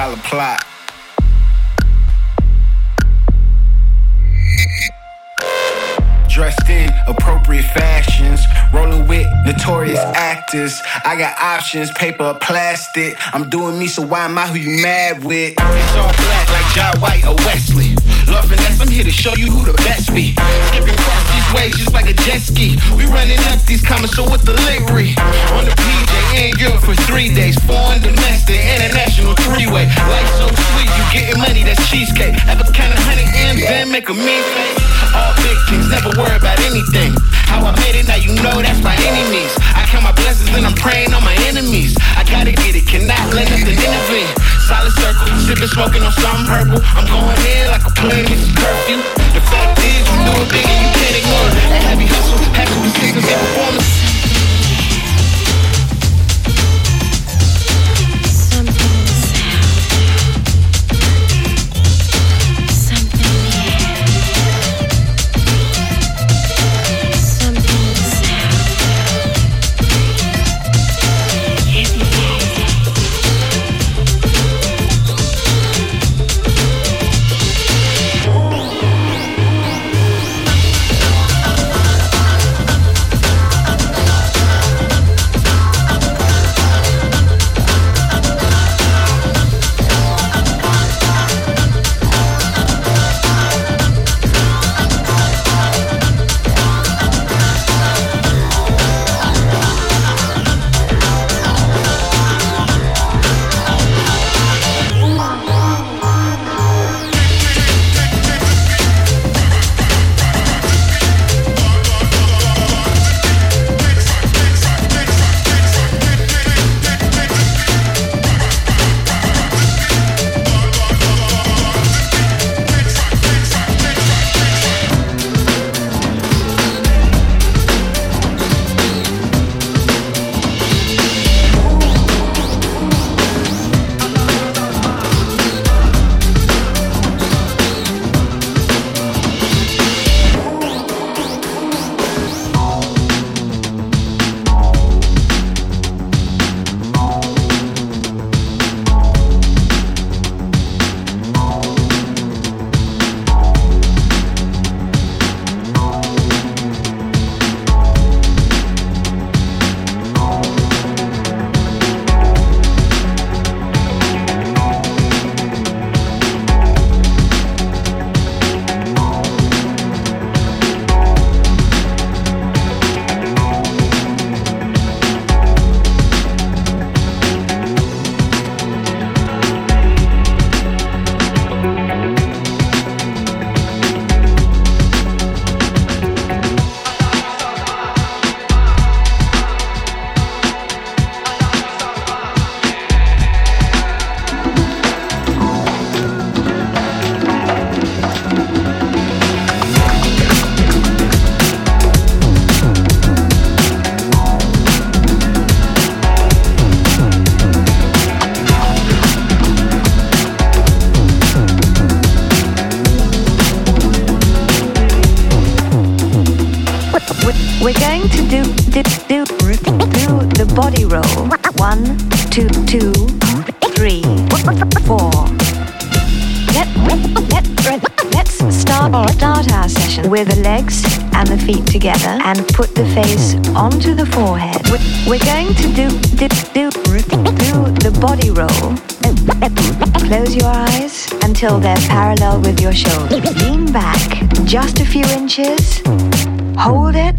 dollar plot. dressed in appropriate fashions, rolling with notorious actors. I got options, paper or plastic. I'm doing me, so why am I who you mad with? It's all black like John White or Wesley. Love finesse, I'm here to show you who the best be. Skipping across these waves just like a jet ski. We running up these comments, so with delivery. On the PJ in Europe for three days, foreign, domestic, international three-way. Life so sweet, you getting money, that's cheesecake. Have a kind of honey and then make a mean face. All big things, never worry about anything. How I made it, now you know that's any means. I count my blessings and I'm praying on my enemies. I gotta get it, cannot let nothing intervene. Solid circle, sipping, smoking on something purple. I'm going in like a plane, it's curfew. The fact is, you do it big and you can't ignore it. Heavy hustle, heavy persistence and performance. Together and put the face onto the forehead. We're going to do, do, do, do the body roll. Close your eyes until they're parallel with your shoulders. Lean back just a few inches. Hold it.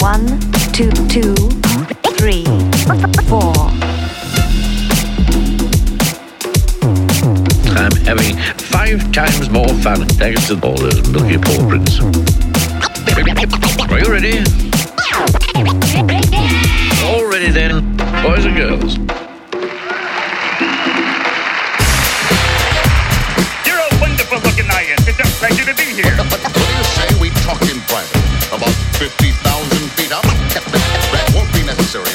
One, two, two, three, four. I'm having five times more fun thanks to all those milky paw prints. Are you ready? All ready then, boys and girls. You're a wonderful looking lion. It's a pleasure to be here. What do you say we talk in private? About 50,000 feet up? That won't be necessary,